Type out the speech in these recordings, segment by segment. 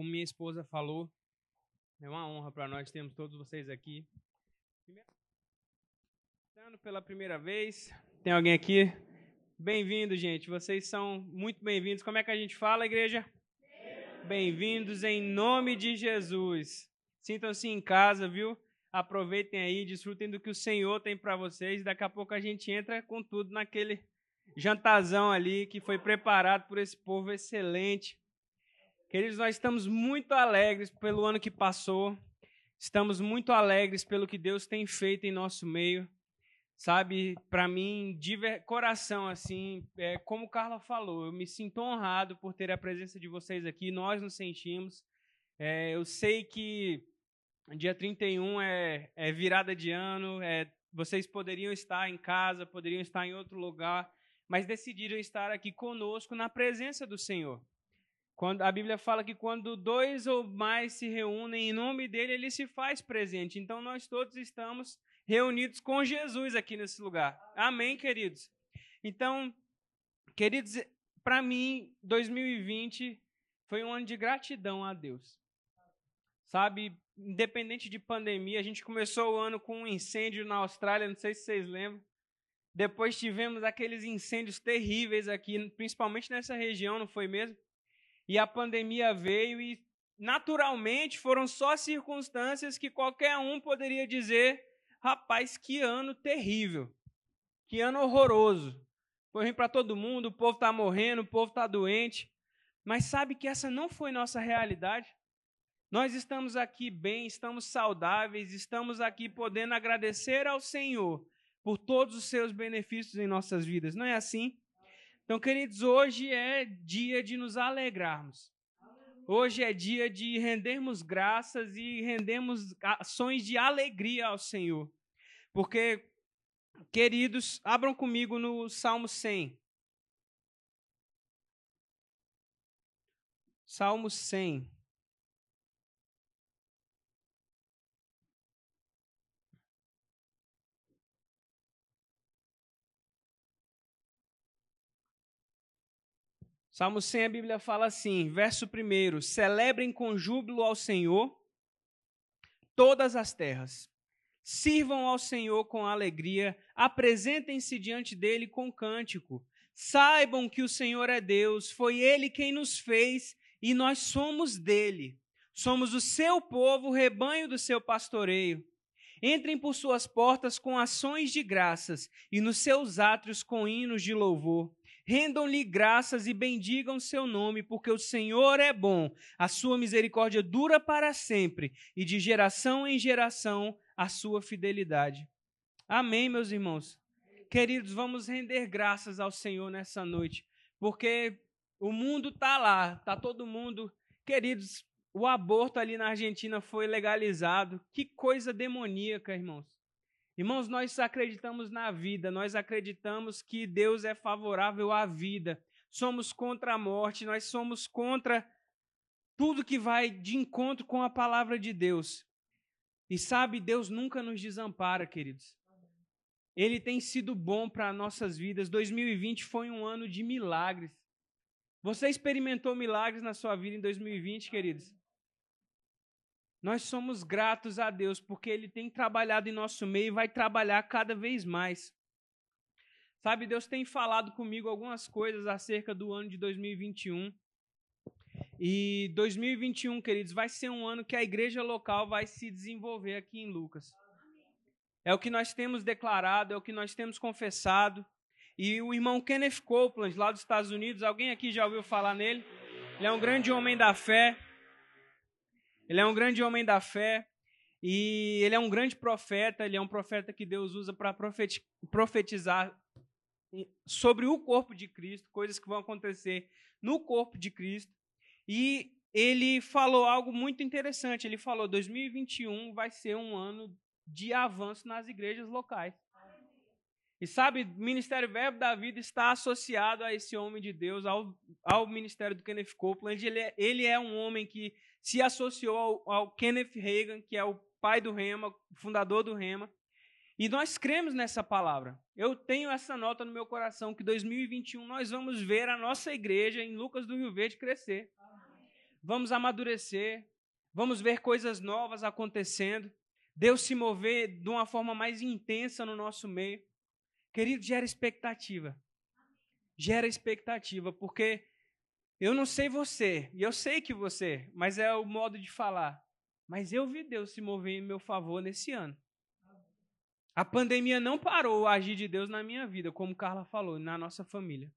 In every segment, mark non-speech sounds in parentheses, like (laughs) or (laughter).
como minha esposa falou, é uma honra para nós termos todos vocês aqui. Pela primeira vez, tem alguém aqui? Bem-vindo, gente. Vocês são muito bem-vindos. Como é que a gente fala, igreja? Bem-vindos em nome de Jesus. Sintam-se em casa, viu? Aproveitem aí, desfrutem do que o Senhor tem para vocês. Daqui a pouco a gente entra com tudo naquele jantazão ali que foi preparado por esse povo excelente. Queridos, nós estamos muito alegres pelo ano que passou. Estamos muito alegres pelo que Deus tem feito em nosso meio. Sabe, para mim, de coração, assim, é, como Carla falou, eu me sinto honrado por ter a presença de vocês aqui. Nós nos sentimos. É, eu sei que dia 31 é, é virada de ano, é, vocês poderiam estar em casa, poderiam estar em outro lugar, mas decidiram estar aqui conosco na presença do Senhor. Quando a Bíblia fala que quando dois ou mais se reúnem em nome dele, ele se faz presente. Então nós todos estamos reunidos com Jesus aqui nesse lugar. Amém, queridos. Então, queridos, para mim, 2020 foi um ano de gratidão a Deus. Sabe, independente de pandemia, a gente começou o ano com um incêndio na Austrália, não sei se vocês lembram. Depois tivemos aqueles incêndios terríveis aqui, principalmente nessa região, não foi mesmo? E a pandemia veio e naturalmente foram só circunstâncias que qualquer um poderia dizer: rapaz, que ano terrível, que ano horroroso. Foi ruim para todo mundo, o povo está morrendo, o povo está doente. Mas sabe que essa não foi nossa realidade? Nós estamos aqui bem, estamos saudáveis, estamos aqui podendo agradecer ao Senhor por todos os seus benefícios em nossas vidas. Não é assim? Então, queridos, hoje é dia de nos alegrarmos. Hoje é dia de rendermos graças e rendermos ações de alegria ao Senhor. Porque, queridos, abram comigo no Salmo 100. Salmo 100. Salmo 100, a Bíblia fala assim, verso 1: Celebrem com júbilo ao Senhor todas as terras. Sirvam ao Senhor com alegria, apresentem-se diante dele com cântico. Saibam que o Senhor é Deus, foi ele quem nos fez e nós somos dele. Somos o seu povo, rebanho do seu pastoreio. Entrem por suas portas com ações de graças e nos seus átrios com hinos de louvor. Rendam-lhe graças e bendigam seu nome, porque o Senhor é bom, a sua misericórdia dura para sempre, e de geração em geração a sua fidelidade. Amém, meus irmãos. Queridos, vamos render graças ao Senhor nessa noite, porque o mundo está lá, está todo mundo. Queridos, o aborto ali na Argentina foi legalizado. Que coisa demoníaca, irmãos. Irmãos, nós acreditamos na vida, nós acreditamos que Deus é favorável à vida. Somos contra a morte, nós somos contra tudo que vai de encontro com a palavra de Deus. E sabe, Deus nunca nos desampara, queridos. Ele tem sido bom para nossas vidas. 2020 foi um ano de milagres. Você experimentou milagres na sua vida em 2020, queridos? Nós somos gratos a Deus porque Ele tem trabalhado em nosso meio e vai trabalhar cada vez mais. Sabe, Deus tem falado comigo algumas coisas acerca do ano de 2021. E 2021, queridos, vai ser um ano que a igreja local vai se desenvolver aqui em Lucas. É o que nós temos declarado, é o que nós temos confessado. E o irmão Kenneth Copeland, lá dos Estados Unidos, alguém aqui já ouviu falar nele? Ele é um grande homem da fé. Ele é um grande homem da fé e ele é um grande profeta. Ele é um profeta que Deus usa para profetizar sobre o corpo de Cristo, coisas que vão acontecer no corpo de Cristo. E ele falou algo muito interessante. Ele falou: 2021 vai ser um ano de avanço nas igrejas locais. E sabe, Ministério Verbo da Vida está associado a esse homem de Deus, ao, ao ministério do Kenneth Copeland. Ele é, ele é um homem que se associou ao, ao Kenneth Reagan, que é o pai do Rema, fundador do Rema. E nós cremos nessa palavra. Eu tenho essa nota no meu coração que 2021 nós vamos ver a nossa igreja em Lucas do Rio Verde crescer. vamos amadurecer, vamos ver coisas novas acontecendo, Deus se mover de uma forma mais intensa no nosso meio. Querido, gera expectativa. Gera expectativa, porque eu não sei você, e eu sei que você, mas é o modo de falar. Mas eu vi Deus se mover em meu favor nesse ano. A pandemia não parou o agir de Deus na minha vida, como Carla falou, na nossa família.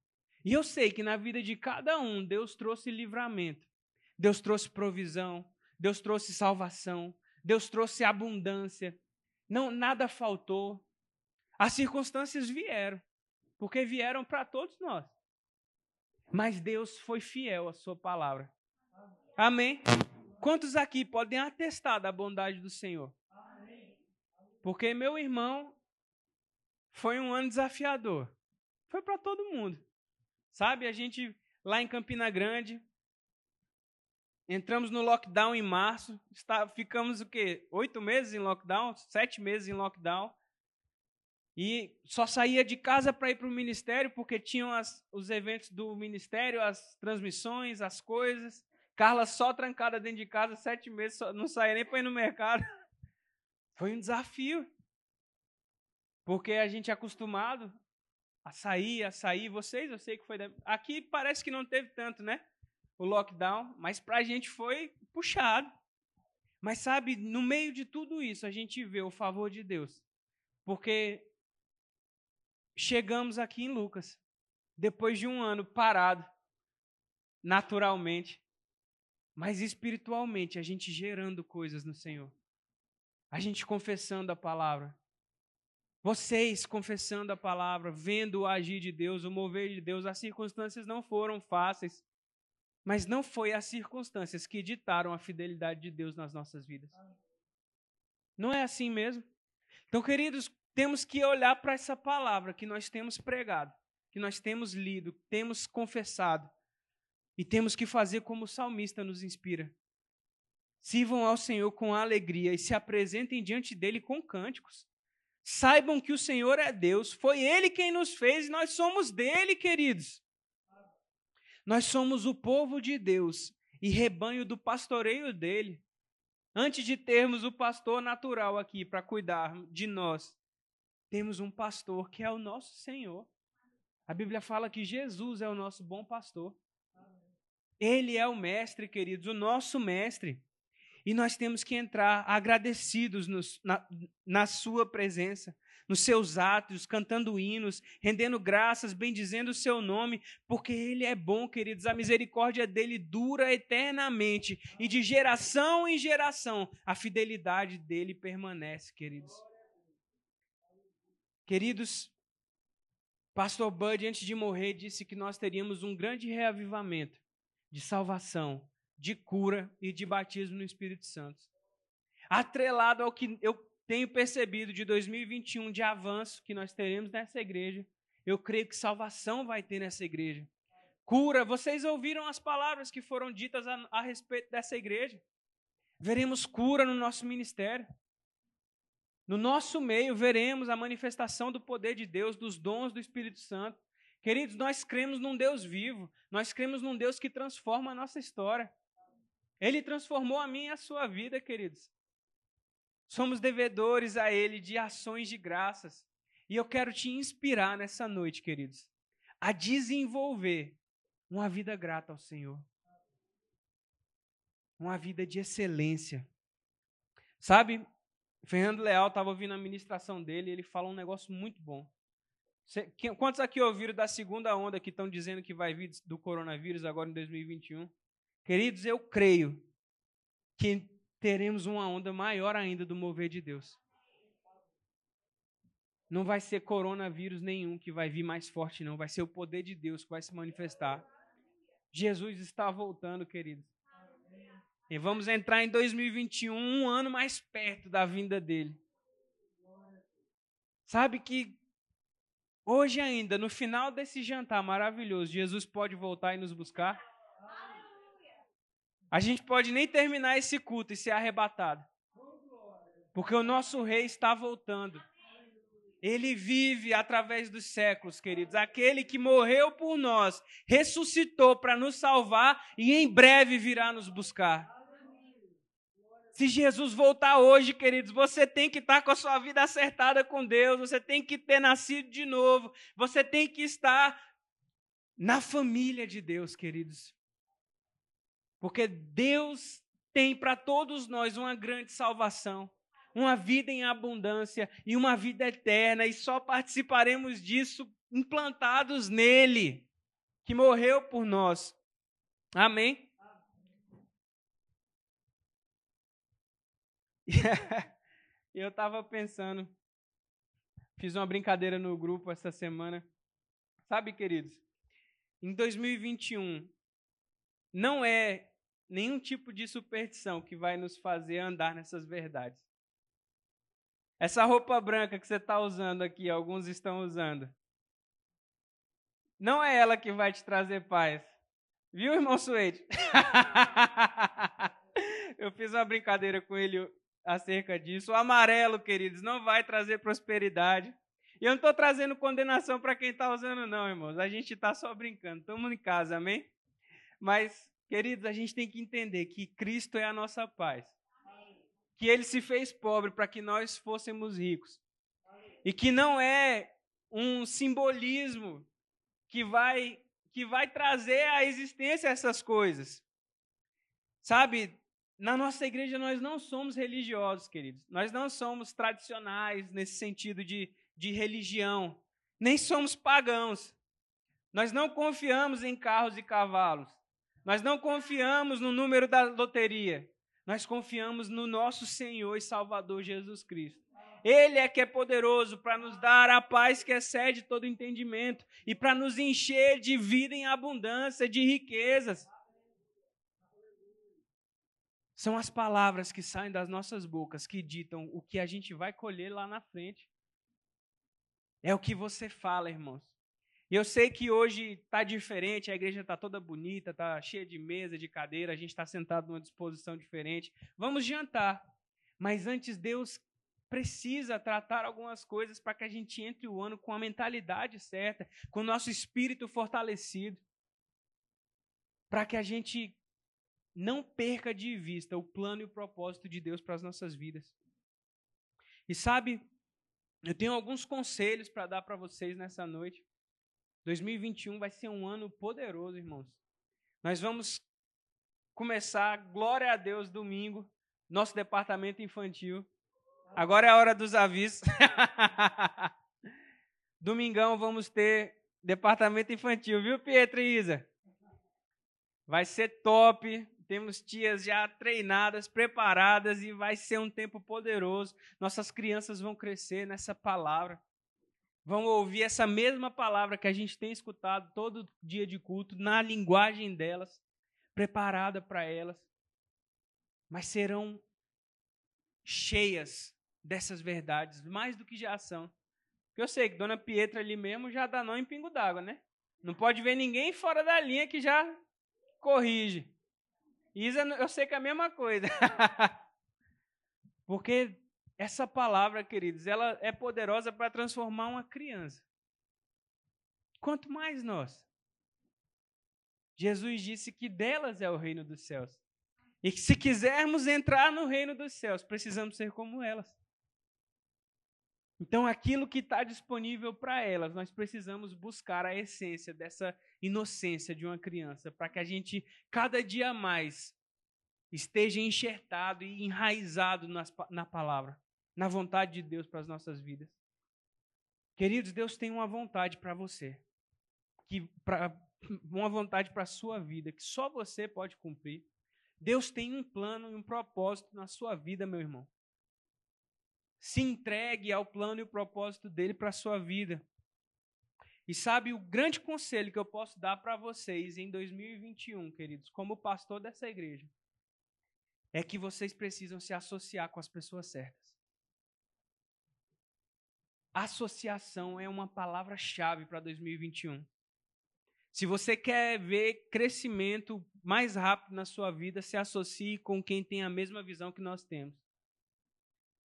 E eu sei que na vida de cada um, Deus trouxe livramento. Deus trouxe provisão, Deus trouxe salvação, Deus trouxe abundância. Não nada faltou. As circunstâncias vieram, porque vieram para todos nós. Mas Deus foi fiel à sua palavra. Amém. Quantos aqui podem atestar da bondade do Senhor? Porque meu irmão foi um ano desafiador. Foi para todo mundo. Sabe, a gente lá em Campina Grande, entramos no lockdown em março, está, ficamos o quê? Oito meses em lockdown, sete meses em lockdown. E só saía de casa para ir para o ministério, porque tinham as, os eventos do ministério, as transmissões, as coisas. Carla só trancada dentro de casa, sete meses, só, não saía nem para ir no mercado. (laughs) Foi um desafio. Porque a gente é acostumado a sair, a sair. Vocês, eu sei que foi. Aqui parece que não teve tanto, né? O lockdown, mas para a gente foi puxado. Mas sabe, no meio de tudo isso, a gente vê o favor de Deus. Porque chegamos aqui em Lucas, depois de um ano parado, naturalmente, mas espiritualmente, a gente gerando coisas no Senhor a gente confessando a palavra. Vocês confessando a palavra, vendo o agir de Deus, o mover de Deus, as circunstâncias não foram fáceis, mas não foi as circunstâncias que ditaram a fidelidade de Deus nas nossas vidas. Não é assim mesmo? Então, queridos, temos que olhar para essa palavra que nós temos pregado, que nós temos lido, temos confessado, e temos que fazer como o salmista nos inspira. Sirvam ao Senhor com alegria e se apresentem diante dele com cânticos. Saibam que o Senhor é Deus, foi Ele quem nos fez e nós somos dele, queridos. Nós somos o povo de Deus e rebanho do pastoreio dele. Antes de termos o pastor natural aqui para cuidar de nós, temos um pastor que é o nosso Senhor. A Bíblia fala que Jesus é o nosso bom pastor. Ele é o mestre, queridos, o nosso mestre. E nós temos que entrar agradecidos nos, na, na Sua presença, nos seus atos, cantando hinos, rendendo graças, bendizendo o Seu nome, porque Ele é bom, queridos. A misericórdia dele dura eternamente e de geração em geração a fidelidade dele permanece, queridos. Queridos, Pastor Bud, antes de morrer, disse que nós teríamos um grande reavivamento de salvação de cura e de batismo no Espírito Santo. Atrelado ao que eu tenho percebido de 2021 de avanço que nós teremos nessa igreja, eu creio que salvação vai ter nessa igreja. Cura, vocês ouviram as palavras que foram ditas a, a respeito dessa igreja. Veremos cura no nosso ministério. No nosso meio, veremos a manifestação do poder de Deus, dos dons do Espírito Santo. Queridos, nós cremos num Deus vivo, nós cremos num Deus que transforma a nossa história. Ele transformou a minha e a sua vida, queridos. Somos devedores a Ele de ações de graças. E eu quero te inspirar nessa noite, queridos, a desenvolver uma vida grata ao Senhor. Uma vida de excelência. Sabe, Fernando Leal estava ouvindo a ministração dele e ele falou um negócio muito bom. Quantos aqui ouviram da segunda onda que estão dizendo que vai vir do coronavírus agora em 2021? Queridos, eu creio que teremos uma onda maior ainda do mover de Deus. Não vai ser coronavírus nenhum que vai vir mais forte, não. Vai ser o poder de Deus que vai se manifestar. Jesus está voltando, queridos. E vamos entrar em 2021, um ano mais perto da vinda dele. Sabe que hoje ainda, no final desse jantar maravilhoso, Jesus pode voltar e nos buscar? A gente pode nem terminar esse culto e ser arrebatado. Porque o nosso rei está voltando. Ele vive através dos séculos, queridos. Aquele que morreu por nós, ressuscitou para nos salvar e em breve virá nos buscar. Se Jesus voltar hoje, queridos, você tem que estar com a sua vida acertada com Deus, você tem que ter nascido de novo, você tem que estar na família de Deus, queridos. Porque Deus tem para todos nós uma grande salvação uma vida em abundância e uma vida eterna, e só participaremos disso implantados nele, que morreu por nós. Amém? (laughs) Eu estava pensando, fiz uma brincadeira no grupo essa semana. Sabe, queridos, em 2021, não é nenhum tipo de superstição que vai nos fazer andar nessas verdades. Essa roupa branca que você está usando aqui, alguns estão usando. Não é ela que vai te trazer paz. Viu, irmão Suede? (laughs) Eu fiz uma brincadeira com ele acerca disso. O amarelo, queridos, não vai trazer prosperidade. E eu não estou trazendo condenação para quem está usando, não, irmãos. A gente está só brincando. Estamos em casa, amém? Mas, queridos, a gente tem que entender que Cristo é a nossa paz que ele se fez pobre para que nós fôssemos ricos. E que não é um simbolismo que vai que vai trazer à existência essas coisas. Sabe, na nossa igreja nós não somos religiosos, queridos. Nós não somos tradicionais nesse sentido de, de religião. Nem somos pagãos. Nós não confiamos em carros e cavalos. Nós não confiamos no número da loteria. Nós confiamos no nosso Senhor e Salvador Jesus Cristo. Ele é que é poderoso para nos dar a paz que excede todo entendimento e para nos encher de vida em abundância, de riquezas. São as palavras que saem das nossas bocas que ditam o que a gente vai colher lá na frente. É o que você fala, irmãos. E eu sei que hoje está diferente, a igreja está toda bonita, está cheia de mesa, de cadeira, a gente está sentado numa disposição diferente. Vamos jantar. Mas antes, Deus precisa tratar algumas coisas para que a gente entre o ano com a mentalidade certa, com o nosso espírito fortalecido, para que a gente não perca de vista o plano e o propósito de Deus para as nossas vidas. E sabe, eu tenho alguns conselhos para dar para vocês nessa noite. 2021 vai ser um ano poderoso, irmãos. Nós vamos começar, glória a Deus, domingo, nosso departamento infantil. Agora é a hora dos avisos. (laughs) Domingão vamos ter departamento infantil, viu, Pietro e Isa? Vai ser top. Temos tias já treinadas, preparadas e vai ser um tempo poderoso. Nossas crianças vão crescer nessa palavra vão ouvir essa mesma palavra que a gente tem escutado todo dia de culto, na linguagem delas, preparada para elas, mas serão cheias dessas verdades, mais do que já são. Porque eu sei que Dona Pietra ali mesmo já dá nó em pingo d'água, né? Não pode ver ninguém fora da linha que já corrige. Isa, eu sei que é a mesma coisa. (laughs) Porque essa palavra, queridos, ela é poderosa para transformar uma criança. Quanto mais nós. Jesus disse que delas é o reino dos céus. E que se quisermos entrar no reino dos céus, precisamos ser como elas. Então, aquilo que está disponível para elas, nós precisamos buscar a essência dessa inocência de uma criança, para que a gente, cada dia mais, esteja enxertado e enraizado nas, na palavra na vontade de Deus para as nossas vidas. Queridos, Deus tem uma vontade para você, que pra, uma vontade para a sua vida, que só você pode cumprir. Deus tem um plano e um propósito na sua vida, meu irmão. Se entregue ao plano e o propósito dele para a sua vida. E sabe o grande conselho que eu posso dar para vocês em 2021, queridos, como pastor dessa igreja, é que vocês precisam se associar com as pessoas certas. Associação é uma palavra-chave para 2021. Se você quer ver crescimento mais rápido na sua vida, se associe com quem tem a mesma visão que nós temos.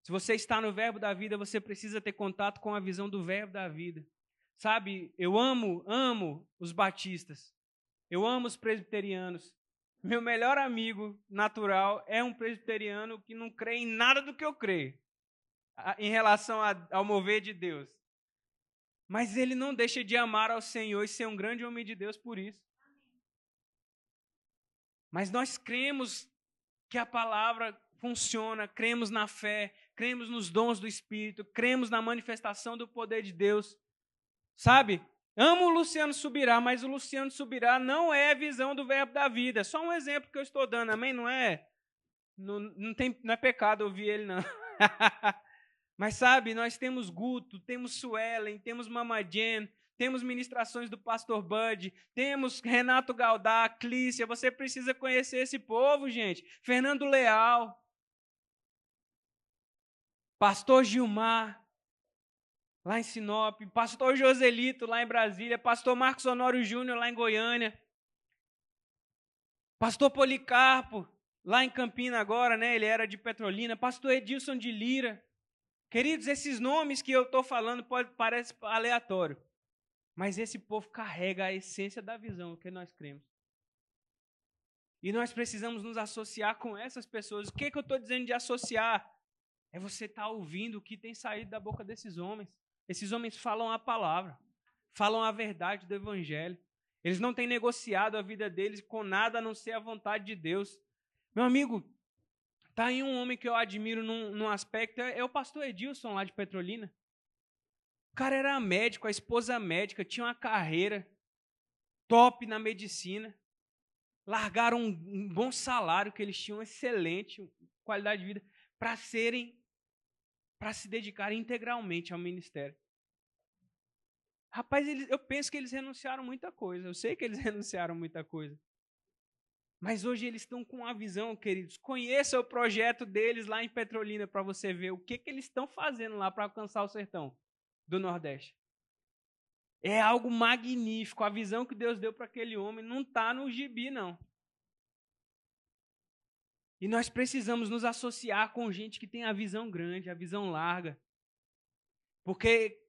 Se você está no verbo da vida, você precisa ter contato com a visão do verbo da vida. Sabe, eu amo, amo os batistas. Eu amo os presbiterianos. (laughs) Meu melhor amigo natural é um presbiteriano que não crê em nada do que eu creio em relação ao mover de Deus. Mas ele não deixa de amar ao Senhor e ser um grande homem de Deus por isso. Mas nós cremos que a palavra funciona, cremos na fé, cremos nos dons do Espírito, cremos na manifestação do poder de Deus. Sabe? Amo o Luciano Subirá, mas o Luciano Subirá não é visão do verbo da vida. É só um exemplo que eu estou dando, amém? Não é? Não, não, tem, não é pecado ouvir ele, não. (laughs) mas sabe, nós temos Guto, temos Suelen, temos Mama Jen, temos ministrações do pastor Bud, temos Renato Galdá, Clícia. Você precisa conhecer esse povo, gente. Fernando Leal. Pastor Gilmar, lá em Sinop, pastor Joselito, lá em Brasília, pastor Marcos Honório Júnior, lá em Goiânia, pastor Policarpo, lá em Campina agora, né? Ele era de Petrolina, pastor Edilson de Lira. Queridos, esses nomes que eu estou falando pode, parece aleatório, mas esse povo carrega a essência da visão que nós cremos. E nós precisamos nos associar com essas pessoas. O que, que eu estou dizendo de associar? É você estar tá ouvindo o que tem saído da boca desses homens. Esses homens falam a palavra, falam a verdade do Evangelho. Eles não têm negociado a vida deles com nada a não ser a vontade de Deus. Meu amigo, tá aí um homem que eu admiro num, num aspecto, é, é o pastor Edilson lá de Petrolina. O cara era médico, a esposa médica, tinha uma carreira top na medicina. Largaram um, um bom salário que eles tinham, excelente qualidade de vida, para serem para se dedicar integralmente ao ministério. Rapaz, eles, eu penso que eles renunciaram muita coisa. Eu sei que eles (laughs) renunciaram muita coisa. Mas hoje eles estão com uma visão, queridos. Conheça o projeto deles lá em Petrolina para você ver o que, que eles estão fazendo lá para alcançar o sertão do Nordeste. É algo magnífico. A visão que Deus deu para aquele homem não está no gibi, não. E nós precisamos nos associar com gente que tem a visão grande, a visão larga. Porque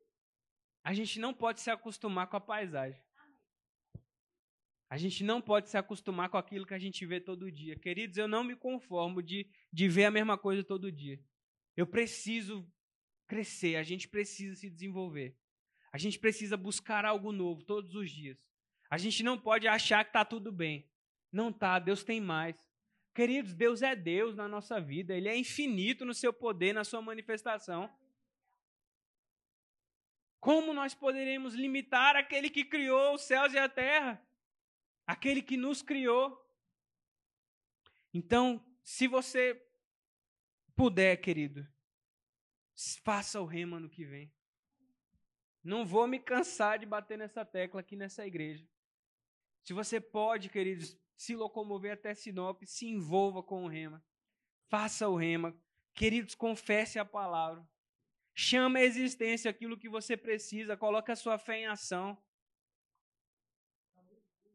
a gente não pode se acostumar com a paisagem. A gente não pode se acostumar com aquilo que a gente vê todo dia. Queridos, eu não me conformo de, de ver a mesma coisa todo dia. Eu preciso crescer, a gente precisa se desenvolver. A gente precisa buscar algo novo todos os dias. A gente não pode achar que está tudo bem. Não está, Deus tem mais. Queridos, Deus é Deus na nossa vida, Ele é infinito no seu poder, na sua manifestação. Como nós poderemos limitar aquele que criou os céus e a terra? Aquele que nos criou. Então, se você puder, querido, faça o rema no que vem. Não vou me cansar de bater nessa tecla aqui nessa igreja. Se você pode, queridos, se locomover até Sinop, se envolva com o rema. Faça o rema. Queridos, confesse a palavra. Chama a existência aquilo que você precisa. Coloque a sua fé em ação.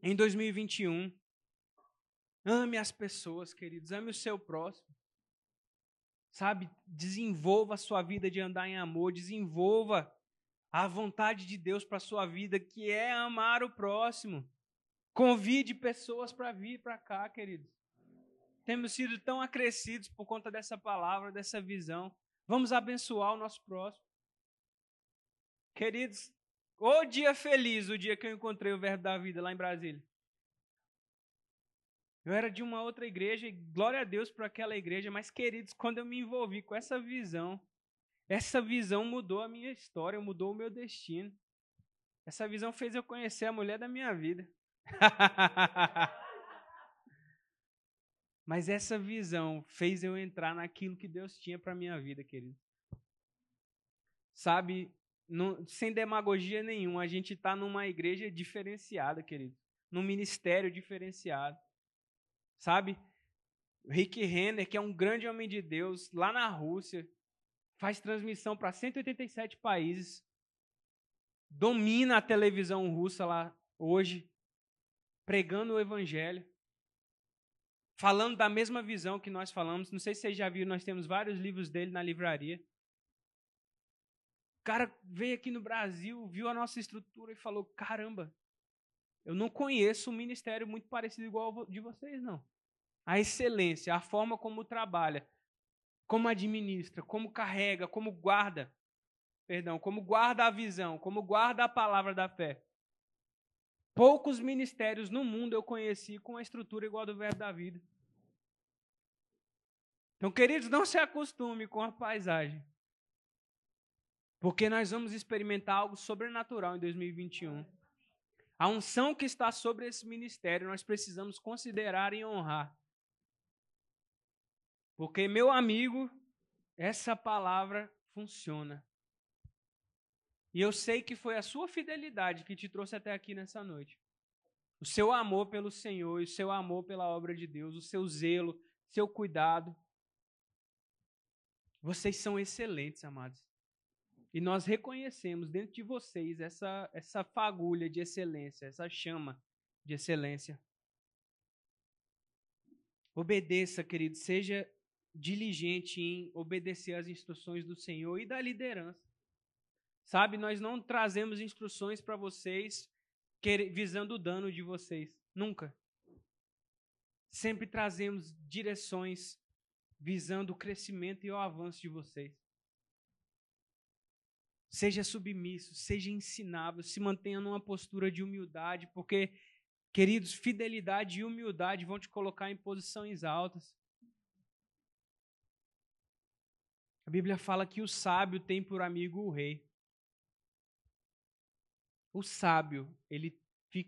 Em 2021. Ame as pessoas, queridos. Ame o seu próximo. Sabe? Desenvolva a sua vida de andar em amor. Desenvolva a vontade de Deus para a sua vida, que é amar o próximo. Convide pessoas para vir para cá, queridos. Temos sido tão acrescidos por conta dessa palavra, dessa visão. Vamos abençoar o nosso próximo. Queridos, o dia feliz, o dia que eu encontrei o Verbo da Vida lá em Brasília. Eu era de uma outra igreja, e glória a Deus por aquela igreja, mas queridos, quando eu me envolvi com essa visão, essa visão mudou a minha história, mudou o meu destino. Essa visão fez eu conhecer a mulher da minha vida. (laughs) Mas essa visão fez eu entrar naquilo que Deus tinha para minha vida, querido. Sabe, sem demagogia nenhuma, a gente está numa igreja diferenciada, querido. Num ministério diferenciado. Sabe? Rick Renner, que é um grande homem de Deus, lá na Rússia, faz transmissão para 187 países, domina a televisão russa lá hoje pregando o evangelho. falando da mesma visão que nós falamos. Não sei se vocês já viram, nós temos vários livros dele na livraria. O cara veio aqui no Brasil, viu a nossa estrutura e falou: caramba, eu não conheço um ministério muito parecido igual ao de vocês, não. A excelência, a forma como trabalha, como administra, como carrega, como guarda, perdão, como guarda a visão, como guarda a palavra da fé. Poucos ministérios no mundo eu conheci com a estrutura igual a do Verbo da Vida. Então, queridos, não se acostume com a paisagem. Porque nós vamos experimentar algo sobrenatural em 2021. A unção que está sobre esse ministério, nós precisamos considerar e honrar. Porque, meu amigo, essa palavra funciona. E eu sei que foi a sua fidelidade que te trouxe até aqui nessa noite. O seu amor pelo Senhor, o seu amor pela obra de Deus, o seu zelo, seu cuidado. Vocês são excelentes, amados. E nós reconhecemos dentro de vocês essa, essa fagulha de excelência, essa chama de excelência. Obedeça, querido, seja diligente em obedecer às instruções do Senhor e da liderança. Sabe, nós não trazemos instruções para vocês visando o dano de vocês. Nunca. Sempre trazemos direções visando o crescimento e o avanço de vocês. Seja submisso, seja ensinável, se mantenha numa postura de humildade, porque, queridos, fidelidade e humildade vão te colocar em posições altas. A Bíblia fala que o sábio tem por amigo o rei. O sábio, ele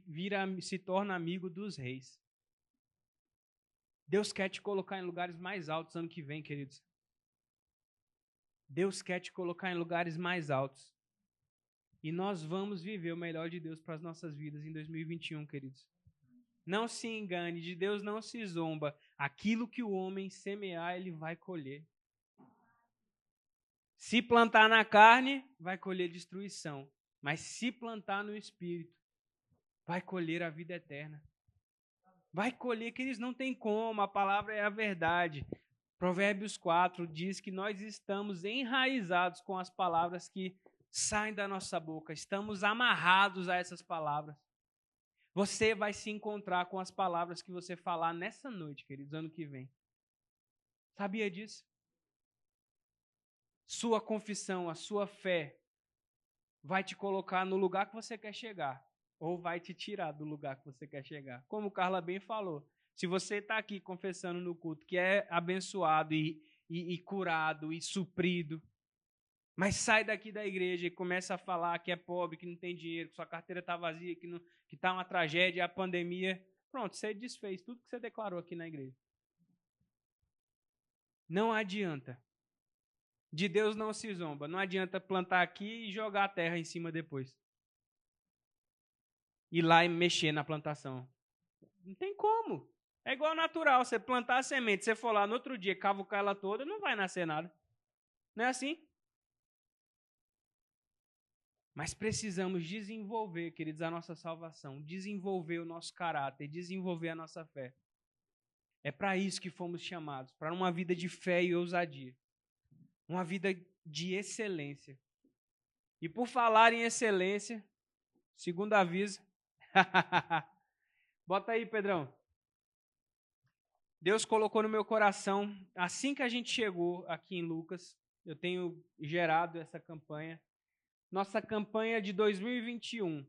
vira, se torna amigo dos reis. Deus quer te colocar em lugares mais altos ano que vem, queridos. Deus quer te colocar em lugares mais altos. E nós vamos viver o melhor de Deus para as nossas vidas em 2021, queridos. Não se engane, de Deus não se zomba. Aquilo que o homem semear, ele vai colher. Se plantar na carne, vai colher destruição. Mas se plantar no espírito, vai colher a vida eterna. Vai colher, que eles não tem como, a palavra é a verdade. Provérbios 4 diz que nós estamos enraizados com as palavras que saem da nossa boca, estamos amarrados a essas palavras. Você vai se encontrar com as palavras que você falar nessa noite, queridos, ano que vem. Sabia disso? Sua confissão, a sua fé vai te colocar no lugar que você quer chegar ou vai te tirar do lugar que você quer chegar. Como Carla bem falou, se você está aqui confessando no culto que é abençoado e, e, e, curado e suprido, mas sai daqui da igreja e começa a falar que é pobre, que não tem dinheiro, que sua carteira está vazia, que está uma tragédia, a pandemia, pronto, você desfez tudo que você declarou aqui na igreja. Não adianta. De Deus não se zomba. Não adianta plantar aqui e jogar a terra em cima depois. Ir lá e mexer na plantação. Não tem como. É igual natural. Você plantar a semente, você for lá no outro dia, cavucar ela toda, não vai nascer nada. Não é assim? Mas precisamos desenvolver, queridos, a nossa salvação, desenvolver o nosso caráter, desenvolver a nossa fé. É para isso que fomos chamados, para uma vida de fé e ousadia. Uma vida de excelência. E por falar em excelência, segundo aviso. (laughs) Bota aí, Pedrão. Deus colocou no meu coração, assim que a gente chegou aqui em Lucas, eu tenho gerado essa campanha. Nossa campanha de 2021.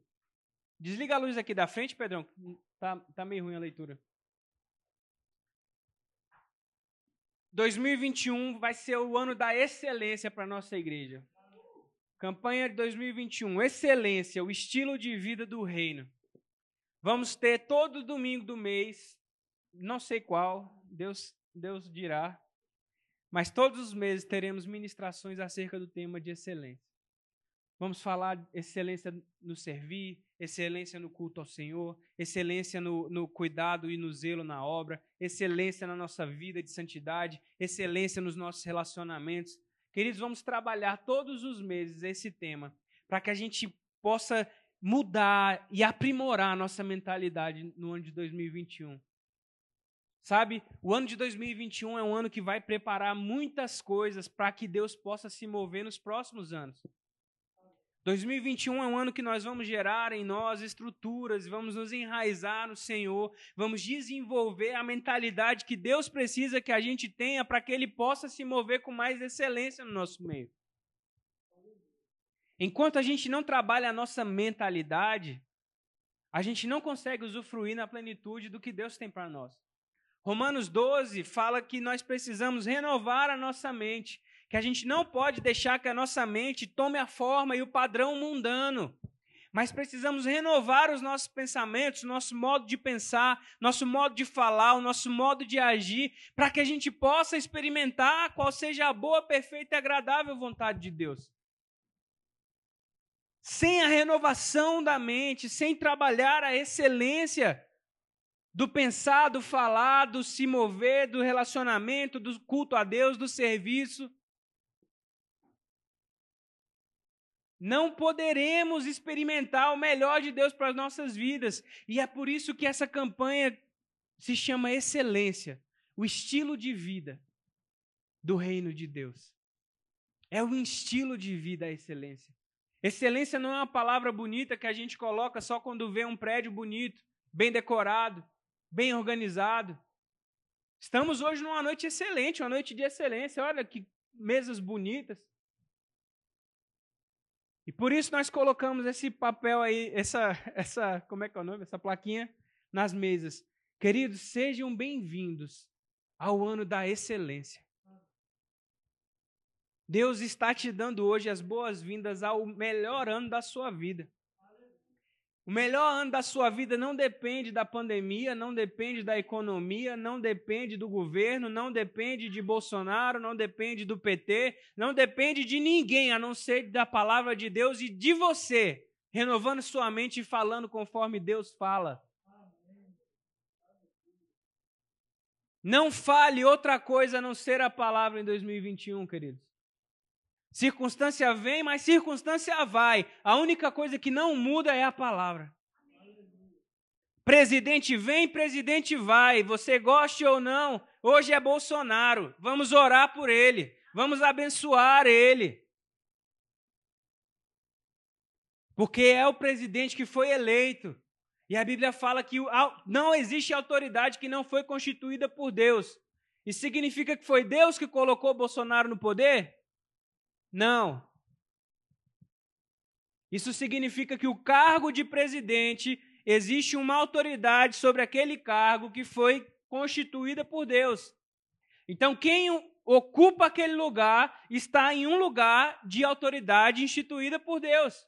Desliga a luz aqui da frente, Pedrão. Tá, tá meio ruim a leitura. 2021 vai ser o ano da excelência para a nossa igreja. Campanha de 2021, excelência, o estilo de vida do reino. Vamos ter todo domingo do mês, não sei qual, Deus, Deus dirá, mas todos os meses teremos ministrações acerca do tema de excelência. Vamos falar excelência no servir, excelência no culto ao Senhor, excelência no, no, cuidado e no zelo na obra, excelência na nossa vida de santidade, excelência nos nossos relacionamentos. Queridos, vamos trabalhar todos os meses esse tema, para que a gente possa mudar e aprimorar a nossa mentalidade no ano de 2021. Sabe, o ano de 2021 é um ano que vai preparar muitas coisas para que Deus possa se mover nos próximos anos. 2021 é um ano que nós vamos gerar em nós estruturas, vamos nos enraizar no Senhor, vamos desenvolver a mentalidade que Deus precisa que a gente tenha para que Ele possa se mover com mais excelência no nosso meio. Enquanto a gente não trabalha a nossa mentalidade, a gente não consegue usufruir na plenitude do que Deus tem para nós. Romanos 12 fala que nós precisamos renovar a nossa mente que a gente não pode deixar que a nossa mente tome a forma e o padrão mundano. Mas precisamos renovar os nossos pensamentos, nosso modo de pensar, nosso modo de falar, o nosso modo de agir, para que a gente possa experimentar qual seja a boa, perfeita e agradável vontade de Deus. Sem a renovação da mente, sem trabalhar a excelência do pensar, do falar, do se mover, do relacionamento, do culto a Deus, do serviço, Não poderemos experimentar o melhor de Deus para as nossas vidas. E é por isso que essa campanha se chama Excelência o estilo de vida do reino de Deus. É um estilo de vida a excelência. Excelência não é uma palavra bonita que a gente coloca só quando vê um prédio bonito, bem decorado, bem organizado. Estamos hoje numa noite excelente, uma noite de excelência. Olha que mesas bonitas. E por isso nós colocamos esse papel aí, essa, (laughs) essa, como é que é o nome? Essa plaquinha nas mesas. Queridos, sejam bem-vindos ao ano da excelência. Deus está te dando hoje as boas-vindas ao melhor ano da sua vida. O melhor ano da sua vida não depende da pandemia, não depende da economia, não depende do governo, não depende de Bolsonaro, não depende do PT, não depende de ninguém a não ser da palavra de Deus e de você, renovando sua mente e falando conforme Deus fala. Não fale outra coisa a não ser a palavra em 2021, queridos. Circunstância vem, mas circunstância vai. A única coisa que não muda é a palavra. Presidente vem, presidente vai. Você goste ou não, hoje é Bolsonaro. Vamos orar por ele. Vamos abençoar ele. Porque é o presidente que foi eleito. E a Bíblia fala que não existe autoridade que não foi constituída por Deus. Isso significa que foi Deus que colocou Bolsonaro no poder? Não. Isso significa que o cargo de presidente existe uma autoridade sobre aquele cargo que foi constituída por Deus. Então, quem ocupa aquele lugar está em um lugar de autoridade instituída por Deus.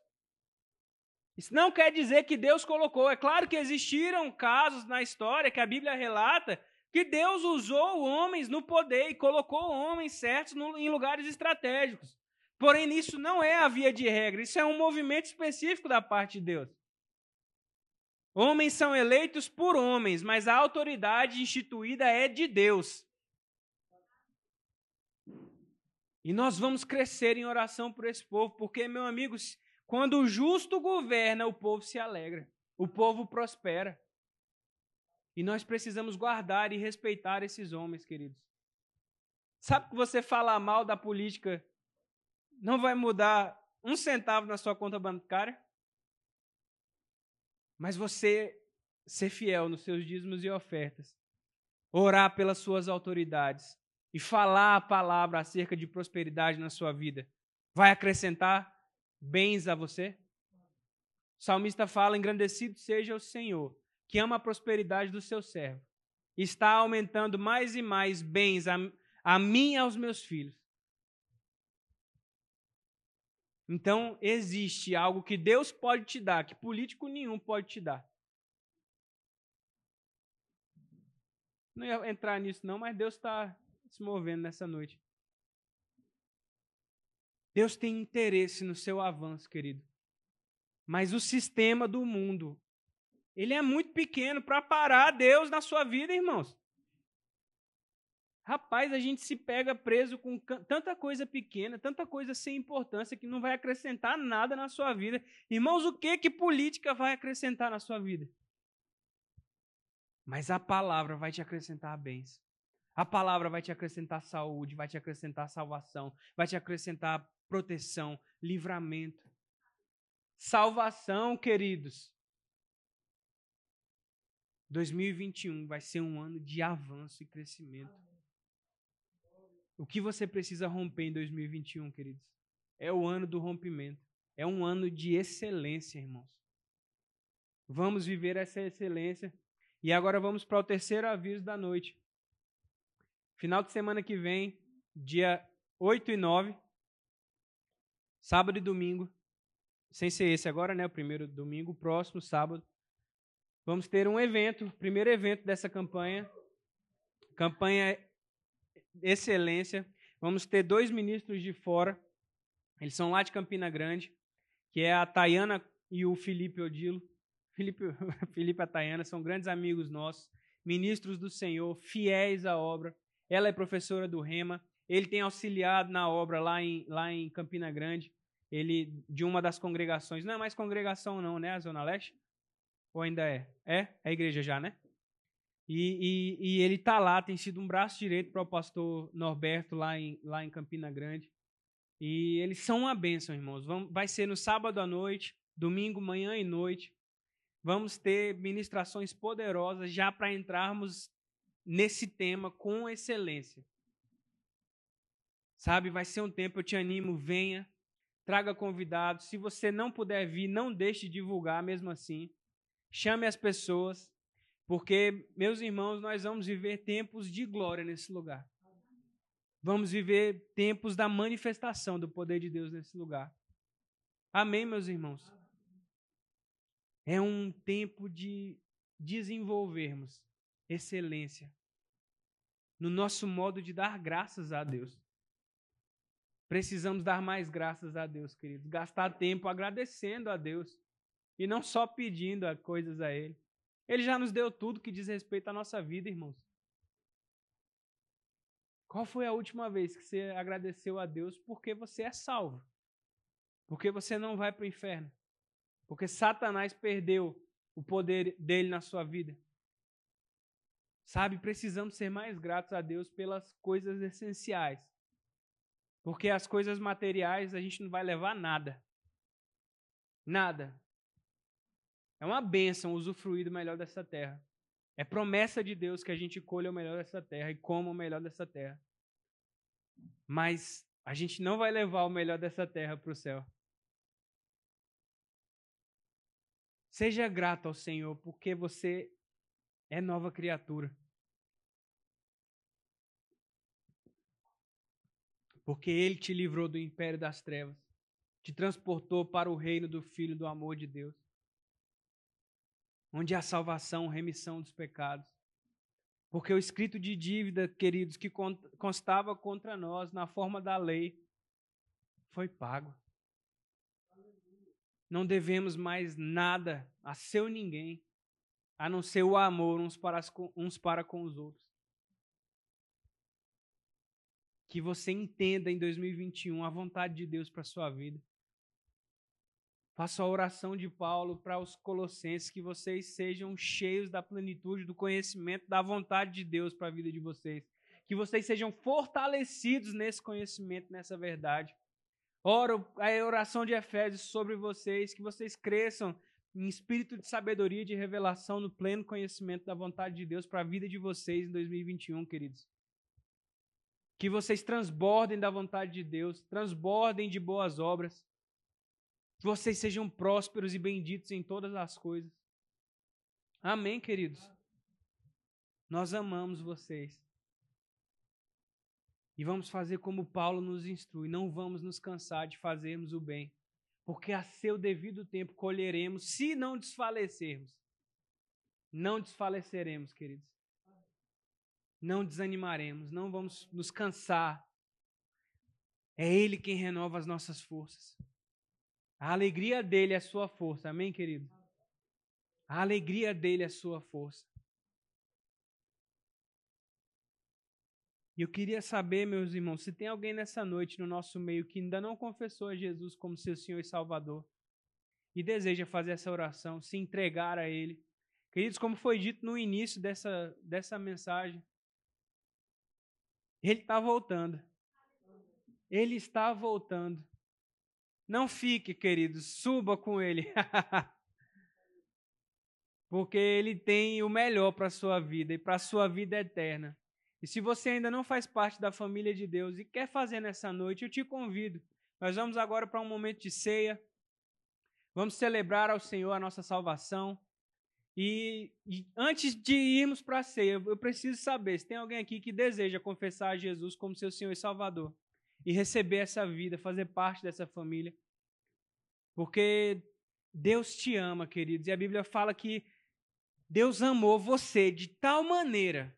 Isso não quer dizer que Deus colocou. É claro que existiram casos na história que a Bíblia relata que Deus usou homens no poder e colocou homens certos em lugares estratégicos. Porém, isso não é a via de regra, isso é um movimento específico da parte de Deus. Homens são eleitos por homens, mas a autoridade instituída é de Deus. E nós vamos crescer em oração por esse povo, porque, meu amigo, quando o justo governa, o povo se alegra, o povo prospera. E nós precisamos guardar e respeitar esses homens, queridos. Sabe que você fala mal da política não vai mudar um centavo na sua conta bancária, mas você ser fiel nos seus dízimos e ofertas, orar pelas suas autoridades e falar a palavra acerca de prosperidade na sua vida, vai acrescentar bens a você? O salmista fala: engrandecido seja o Senhor, que ama a prosperidade do seu servo, está aumentando mais e mais bens a, a mim e aos meus filhos. Então, existe algo que Deus pode te dar, que político nenhum pode te dar. Não ia entrar nisso, não, mas Deus está se movendo nessa noite. Deus tem interesse no seu avanço, querido. Mas o sistema do mundo, ele é muito pequeno para parar Deus na sua vida, irmãos. Rapaz, a gente se pega preso com tanta coisa pequena, tanta coisa sem importância que não vai acrescentar nada na sua vida. Irmãos, o que que política vai acrescentar na sua vida? Mas a palavra vai te acrescentar bens. A palavra vai te acrescentar saúde, vai te acrescentar salvação, vai te acrescentar proteção, livramento. Salvação, queridos. 2021 vai ser um ano de avanço e crescimento. O que você precisa romper em 2021, queridos? É o ano do rompimento. É um ano de excelência, irmãos. Vamos viver essa excelência. E agora vamos para o terceiro aviso da noite. Final de semana que vem, dia 8 e 9, sábado e domingo, sem ser esse agora, né? O primeiro domingo, próximo sábado, vamos ter um evento, primeiro evento dessa campanha, campanha Excelência. Vamos ter dois ministros de fora, eles são lá de Campina Grande, que é a Tayana e o Felipe Odilo. Felipe, (laughs) Felipe e a Tayana são grandes amigos nossos, ministros do Senhor, fiéis à obra. Ela é professora do Rema, ele tem auxiliado na obra lá em, lá em Campina Grande, ele de uma das congregações. Não é mais congregação não, né, a Zona Leste? Ou ainda é? É? É igreja já, né? E, e, e ele está lá, tem sido um braço direito para o pastor Norberto lá em, lá em Campina Grande. E eles são uma bênção, irmãos. Vamos, vai ser no sábado à noite, domingo, manhã e noite. Vamos ter ministrações poderosas já para entrarmos nesse tema com excelência. Sabe, vai ser um tempo, eu te animo, venha, traga convidados. Se você não puder vir, não deixe de divulgar mesmo assim. Chame as pessoas, porque, meus irmãos, nós vamos viver tempos de glória nesse lugar. Vamos viver tempos da manifestação do poder de Deus nesse lugar. Amém, meus irmãos? É um tempo de desenvolvermos excelência no nosso modo de dar graças a Deus. Precisamos dar mais graças a Deus, queridos. Gastar tempo agradecendo a Deus e não só pedindo coisas a Ele. Ele já nos deu tudo que diz respeito à nossa vida, irmãos. Qual foi a última vez que você agradeceu a Deus porque você é salvo? Porque você não vai para o inferno? Porque Satanás perdeu o poder dele na sua vida? Sabe, precisamos ser mais gratos a Deus pelas coisas essenciais. Porque as coisas materiais a gente não vai levar nada. Nada. É uma bênção usufruir do melhor dessa terra. É promessa de Deus que a gente colha o melhor dessa terra e coma o melhor dessa terra. Mas a gente não vai levar o melhor dessa terra para o céu. Seja grato ao Senhor, porque você é nova criatura. Porque Ele te livrou do império das trevas, te transportou para o reino do Filho do amor de Deus onde há salvação, remissão dos pecados. Porque o escrito de dívida, queridos, que constava contra nós na forma da lei, foi pago. Não devemos mais nada a seu ninguém, a não ser o amor uns para, uns para com os outros. Que você entenda em 2021 a vontade de Deus para a sua vida. Faço a oração de Paulo para os colossenses, que vocês sejam cheios da plenitude do conhecimento da vontade de Deus para a vida de vocês. Que vocês sejam fortalecidos nesse conhecimento, nessa verdade. Oro a oração de Efésios sobre vocês, que vocês cresçam em espírito de sabedoria e de revelação no pleno conhecimento da vontade de Deus para a vida de vocês em 2021, queridos. Que vocês transbordem da vontade de Deus, transbordem de boas obras que vocês sejam prósperos e benditos em todas as coisas. Amém, queridos? Nós amamos vocês. E vamos fazer como Paulo nos instrui. Não vamos nos cansar de fazermos o bem. Porque a seu devido tempo colheremos, se não desfalecermos. Não desfaleceremos, queridos. Não desanimaremos, não vamos nos cansar. É Ele quem renova as nossas forças. A alegria dele é a sua força. Amém, querido? A alegria dele é a sua força. E eu queria saber, meus irmãos, se tem alguém nessa noite no nosso meio que ainda não confessou a Jesus como seu Senhor e Salvador e deseja fazer essa oração, se entregar a Ele, Queridos, como foi dito no início dessa, dessa mensagem, ele está voltando. Ele está voltando. Não fique, queridos, suba com ele. (laughs) Porque ele tem o melhor para a sua vida e para a sua vida eterna. E se você ainda não faz parte da família de Deus e quer fazer nessa noite, eu te convido. Nós vamos agora para um momento de ceia. Vamos celebrar ao Senhor a nossa salvação. E, e antes de irmos para a ceia, eu preciso saber se tem alguém aqui que deseja confessar a Jesus como seu Senhor e Salvador e receber essa vida, fazer parte dessa família. Porque Deus te ama, queridos, e a Bíblia fala que Deus amou você de tal maneira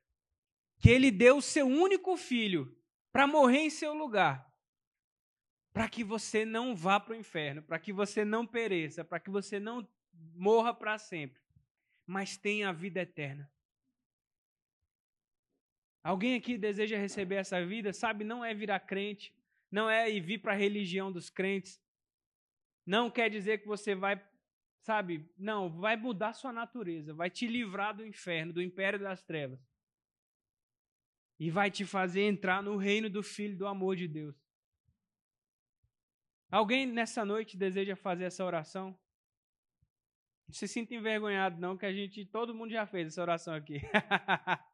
que ele deu o seu único filho para morrer em seu lugar, para que você não vá para o inferno, para que você não pereça, para que você não morra para sempre, mas tenha a vida eterna. Alguém aqui deseja receber essa vida? Sabe, não é virar crente, não é ir vir para a religião dos crentes. Não quer dizer que você vai, sabe, não, vai mudar sua natureza, vai te livrar do inferno, do império das trevas. E vai te fazer entrar no reino do Filho do amor de Deus. Alguém nessa noite deseja fazer essa oração? Não se sinta envergonhado, não, que a gente, todo mundo já fez essa oração aqui. (laughs)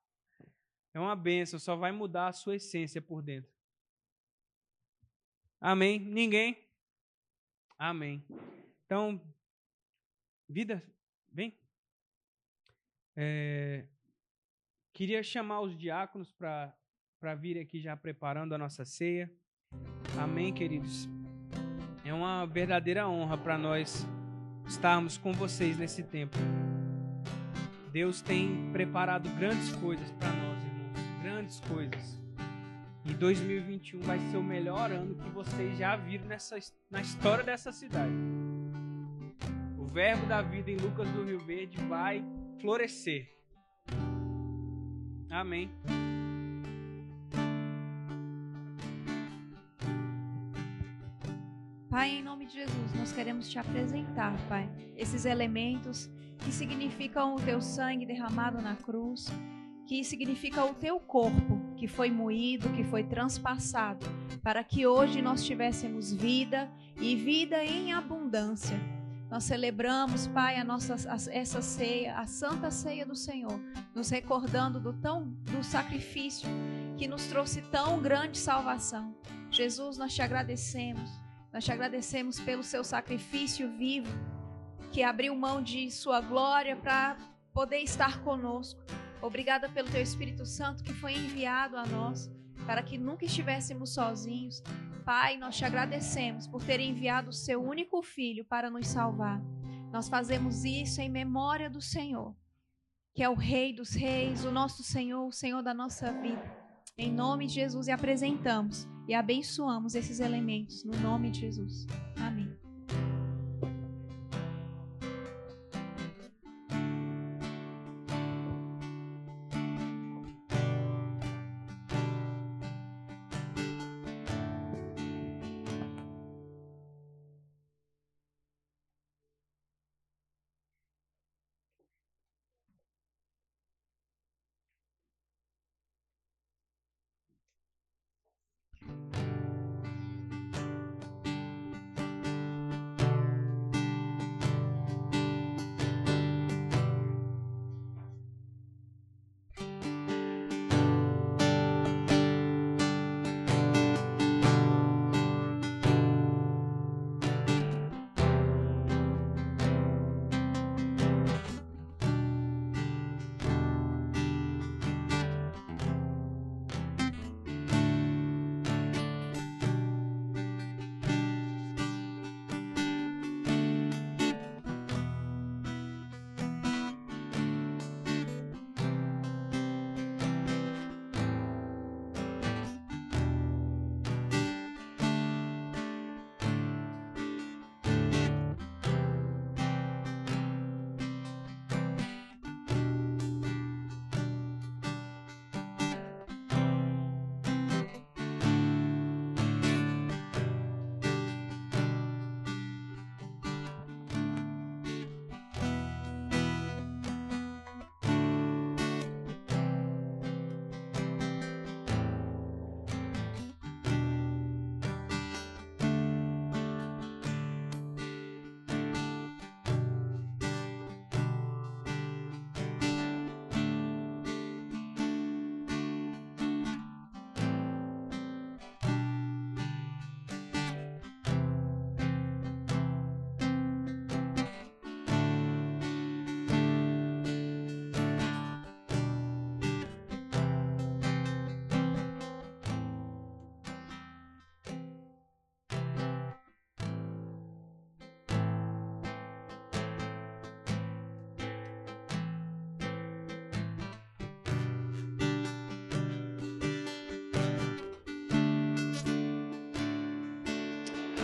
É uma benção, só vai mudar a sua essência por dentro. Amém? Ninguém? Amém. Então, vida, vem. É, queria chamar os diáconos para vir aqui já preparando a nossa ceia. Amém, queridos? É uma verdadeira honra para nós estarmos com vocês nesse tempo. Deus tem preparado grandes coisas para nós grandes coisas. E 2021 vai ser o melhor ano que vocês já viram nessa, na história dessa cidade. O verbo da vida em Lucas do Rio Verde vai florescer. Amém. Pai, em nome de Jesus, nós queremos te apresentar, Pai, esses elementos que significam o teu sangue derramado na cruz, que significa o teu corpo, que foi moído, que foi transpassado, para que hoje nós tivéssemos vida e vida em abundância. Nós celebramos, Pai, a nossa essa ceia, a santa ceia do Senhor, nos recordando do tão do sacrifício que nos trouxe tão grande salvação. Jesus, nós te agradecemos. Nós te agradecemos pelo seu sacrifício vivo, que abriu mão de sua glória para poder estar conosco. Obrigada pelo teu Espírito Santo que foi enviado a nós para que nunca estivéssemos sozinhos. Pai, nós te agradecemos por ter enviado o seu único filho para nos salvar. Nós fazemos isso em memória do Senhor, que é o Rei dos Reis, o nosso Senhor, o Senhor da nossa vida. Em nome de Jesus e apresentamos e abençoamos esses elementos no nome de Jesus. Amém.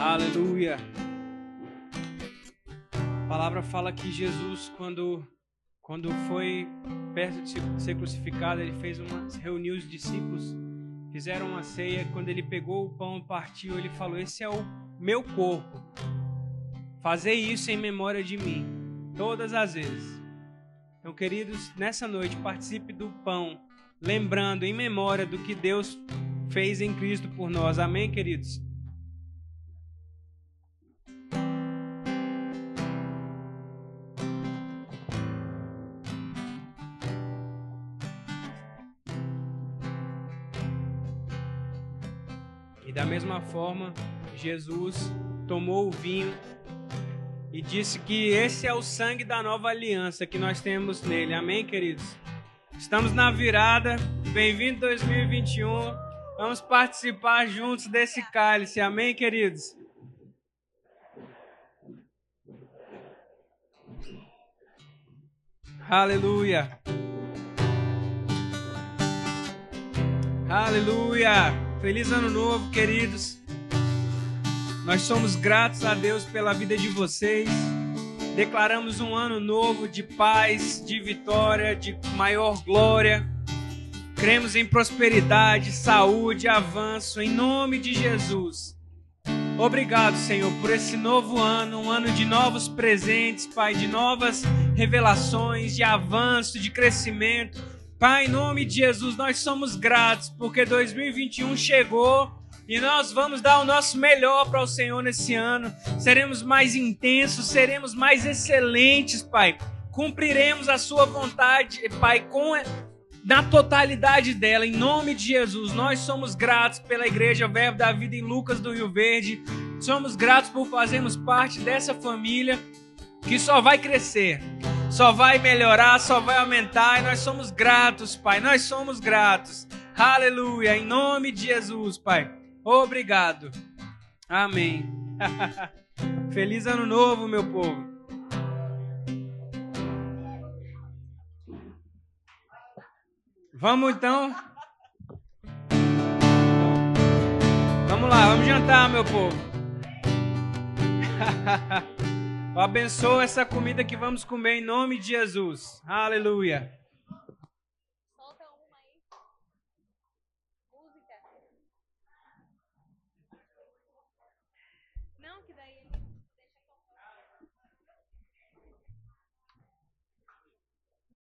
Aleluia. A palavra fala que Jesus, quando, quando foi perto de ser crucificado, ele fez uma, reuniu os discípulos, fizeram uma ceia. Quando ele pegou o pão partiu, ele falou: Esse é o meu corpo. Fazer isso em memória de mim, todas as vezes. Então, queridos, nessa noite participe do pão, lembrando em memória do que Deus fez em Cristo por nós. Amém, queridos? Mesma forma, Jesus tomou o vinho e disse que esse é o sangue da nova aliança que nós temos nele. Amém, queridos? Estamos na virada. Bem-vindo 2021. Vamos participar juntos desse cálice. Amém, queridos? Aleluia. Aleluia. Feliz ano novo, queridos. Nós somos gratos a Deus pela vida de vocês. Declaramos um ano novo de paz, de vitória, de maior glória. Cremos em prosperidade, saúde, avanço, em nome de Jesus. Obrigado, Senhor, por esse novo ano, um ano de novos presentes, Pai, de novas revelações, de avanço, de crescimento. Pai, em nome de Jesus, nós somos gratos porque 2021 chegou e nós vamos dar o nosso melhor para o Senhor nesse ano. Seremos mais intensos, seremos mais excelentes, Pai. Cumpriremos a Sua vontade, Pai, com na totalidade dela, em nome de Jesus. Nós somos gratos pela Igreja Verbo da Vida em Lucas do Rio Verde. Somos gratos por fazermos parte dessa família que só vai crescer, só vai melhorar, só vai aumentar. E nós somos gratos, Pai. Nós somos gratos. Aleluia. Em nome de Jesus, Pai. Obrigado. Amém. (laughs) Feliz ano novo, meu povo. Vamos então. Vamos lá, vamos jantar, meu povo. (laughs) Abençoa essa comida que vamos comer em nome de Jesus. Aleluia.